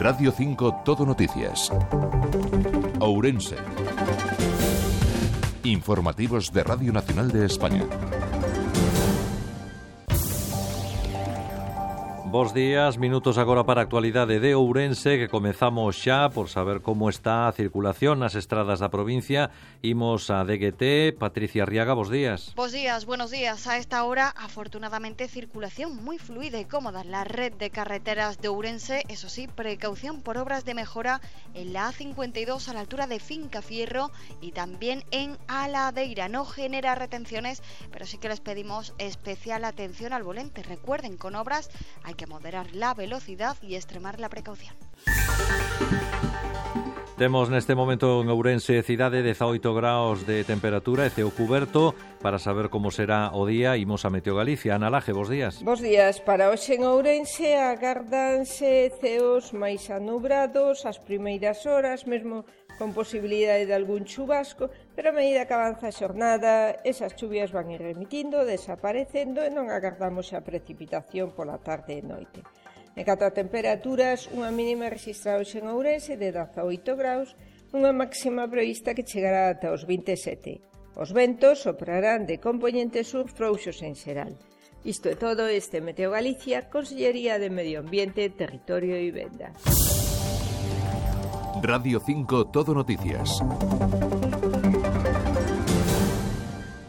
Radio 5 Todo Noticias. Ourense. Informativos de Radio Nacional de España. Bos días, minutos agora para a actualidade de Ourense que comezamos xa por saber como está a circulación nas estradas da provincia. Imos a DGT, Patricia Arriaga, bos días. Bos días, buenos días. A esta hora, afortunadamente, circulación muy fluida y cómoda en la red de carreteras de Ourense. Eso sí, precaución por obras de mejora en la A52 a la altura de Finca Fierro y también en Aladeira. No genera retenciones, pero sí que les pedimos especial atención al volante. Recuerden, con obras hay que moderar la velocidade y extremar la precaución. Temos neste momento en Ourense cidade 18 graus de temperatura e ceo cuberto para saber como será o día imos a Meteo Galicia. Ana Laje, bos días. Bos días. Para hoxe en Ourense agardanse ceos máis anubrados as primeiras horas, mesmo con posibilidade de algún chubasco, pero a medida que avanza a xornada, esas chuvias van ir remitindo, desaparecendo e non agardamos a precipitación pola tarde e noite. En canto a temperaturas, unha mínima registrada en Ourense de 18 graus, unha máxima prevista que chegará ata os 27. Os ventos soprarán de componente sur frouxos en xeral. Isto é todo este Meteo Galicia, Consellería de Medio Ambiente, Territorio e Vivenda. Radio 5 Todo Noticias.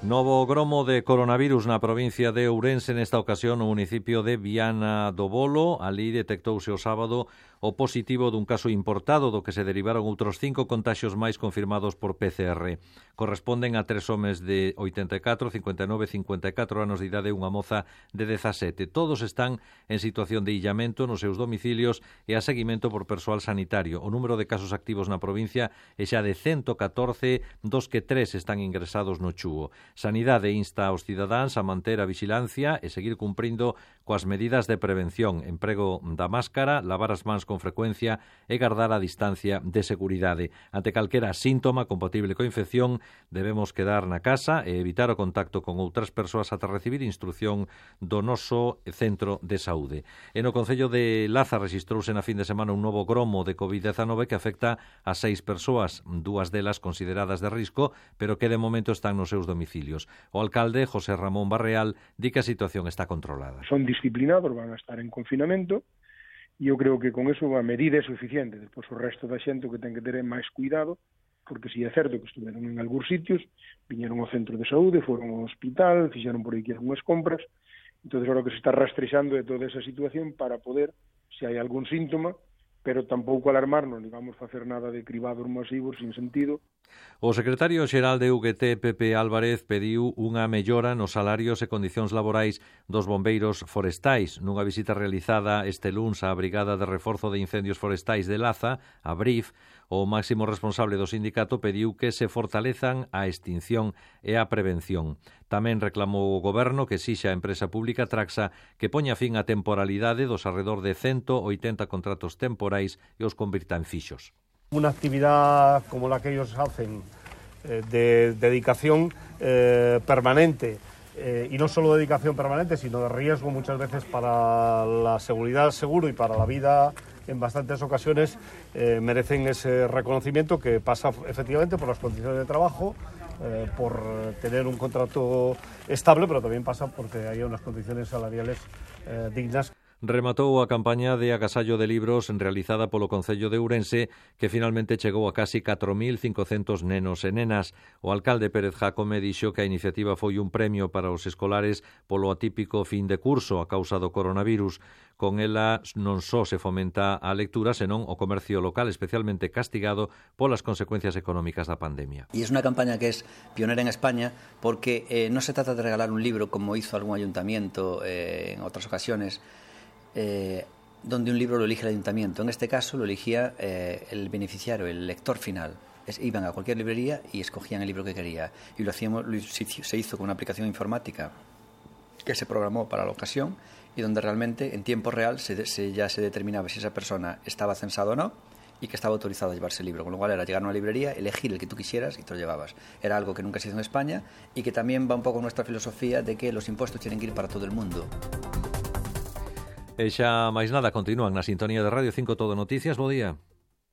Novo gromo de coronavirus na provincia de Ourense, nesta ocasión o municipio de Viana do Bolo. Ali detectouse o sábado o positivo dun caso importado do que se derivaron outros cinco contaxios máis confirmados por PCR. Corresponden a tres homes de 84, 59 e 54 anos de idade e unha moza de 17. Todos están en situación de illamento nos seus domicilios e a seguimento por persoal sanitario. O número de casos activos na provincia é xa de 114, dos que tres están ingresados no Chuo. Sanidade insta aos cidadáns a manter a vigilancia e seguir cumprindo coas medidas de prevención, emprego da máscara, lavar as mans con frecuencia e gardar a distancia de seguridade. Ante calquera síntoma compatible coa infección, debemos quedar na casa e evitar o contacto con outras persoas ata recibir instrucción do noso centro de saúde. En o Concello de Laza registrouse na fin de semana un novo gromo de COVID-19 que afecta a seis persoas, dúas delas consideradas de risco, pero que de momento están nos seus domicilios. O alcalde, José Ramón Barreal, di que a situación está controlada. Son disciplinados, van a estar en confinamento, E eu creo que con eso a medida é suficiente. Despois o resto da xente o que ten que ter é máis cuidado, porque si é certo que estuveron en algúns sitios, viñeron ao centro de saúde, foron ao hospital, fixeron por aquí algunhas compras, entonces ahora que se está rastrexando de toda esa situación para poder, se hai algún síntoma, pero tampouco alarmarnos, ni vamos facer nada de cribados masivos sin sentido, O secretario xeral de UGT, Pepe Álvarez, pediu unha mellora nos salarios e condicións laborais dos bombeiros forestais. Nunha visita realizada este luns á Brigada de Reforzo de Incendios Forestais de Laza, a BRIF, o máximo responsable do sindicato pediu que se fortalezan a extinción e a prevención. Tamén reclamou o goberno que sixa a empresa pública Traxa que poña fin á temporalidade dos arredor de 180 contratos temporais e os convirta en fixos. Una actividad como la que ellos hacen, eh, de dedicación eh, permanente, eh, y no solo dedicación permanente, sino de riesgo muchas veces para la seguridad seguro y para la vida en bastantes ocasiones, merecen ese reconocimiento que pasa efectivamente por las condiciones de trabajo, por tener un contrato estable, pero también pasa porque haya unas condiciones salariales dignas. rematou a campaña de agasallo de libros realizada polo Concello de Ourense, que finalmente chegou a casi 4.500 nenos e nenas. O alcalde Pérez Jacome dixo que a iniciativa foi un premio para os escolares polo atípico fin de curso a causa do coronavirus. Con ela non só se fomenta a lectura, senón o comercio local especialmente castigado polas consecuencias económicas da pandemia. Y es una campaña que es pionera en España porque eh, no se trata de regalar un libro como hizo algún ayuntamiento eh, en otras ocasiones, eh, donde un libro lo elige el ayuntamiento. En este caso lo elegía eh, el beneficiario, el lector final. Iban a cualquier librería y escogían el libro que quería. Y lo, hacíamos, se hizo con una aplicación informática que se programó para la ocasión y donde realmente en tiempo real ya se determinaba si esa persona estaba censada o no y que estaba autorizado a llevarse el libro. Con lo cual era llegar a una librería, elegir el que tú quisieras y te lo llevabas. Era algo que nunca se hizo en España y que también va un poco nuestra filosofía de que los impuestos tienen que ir para todo el mundo. E xa máis nada, continúan na sintonía de Radio 5 Todo Noticias. Bo día.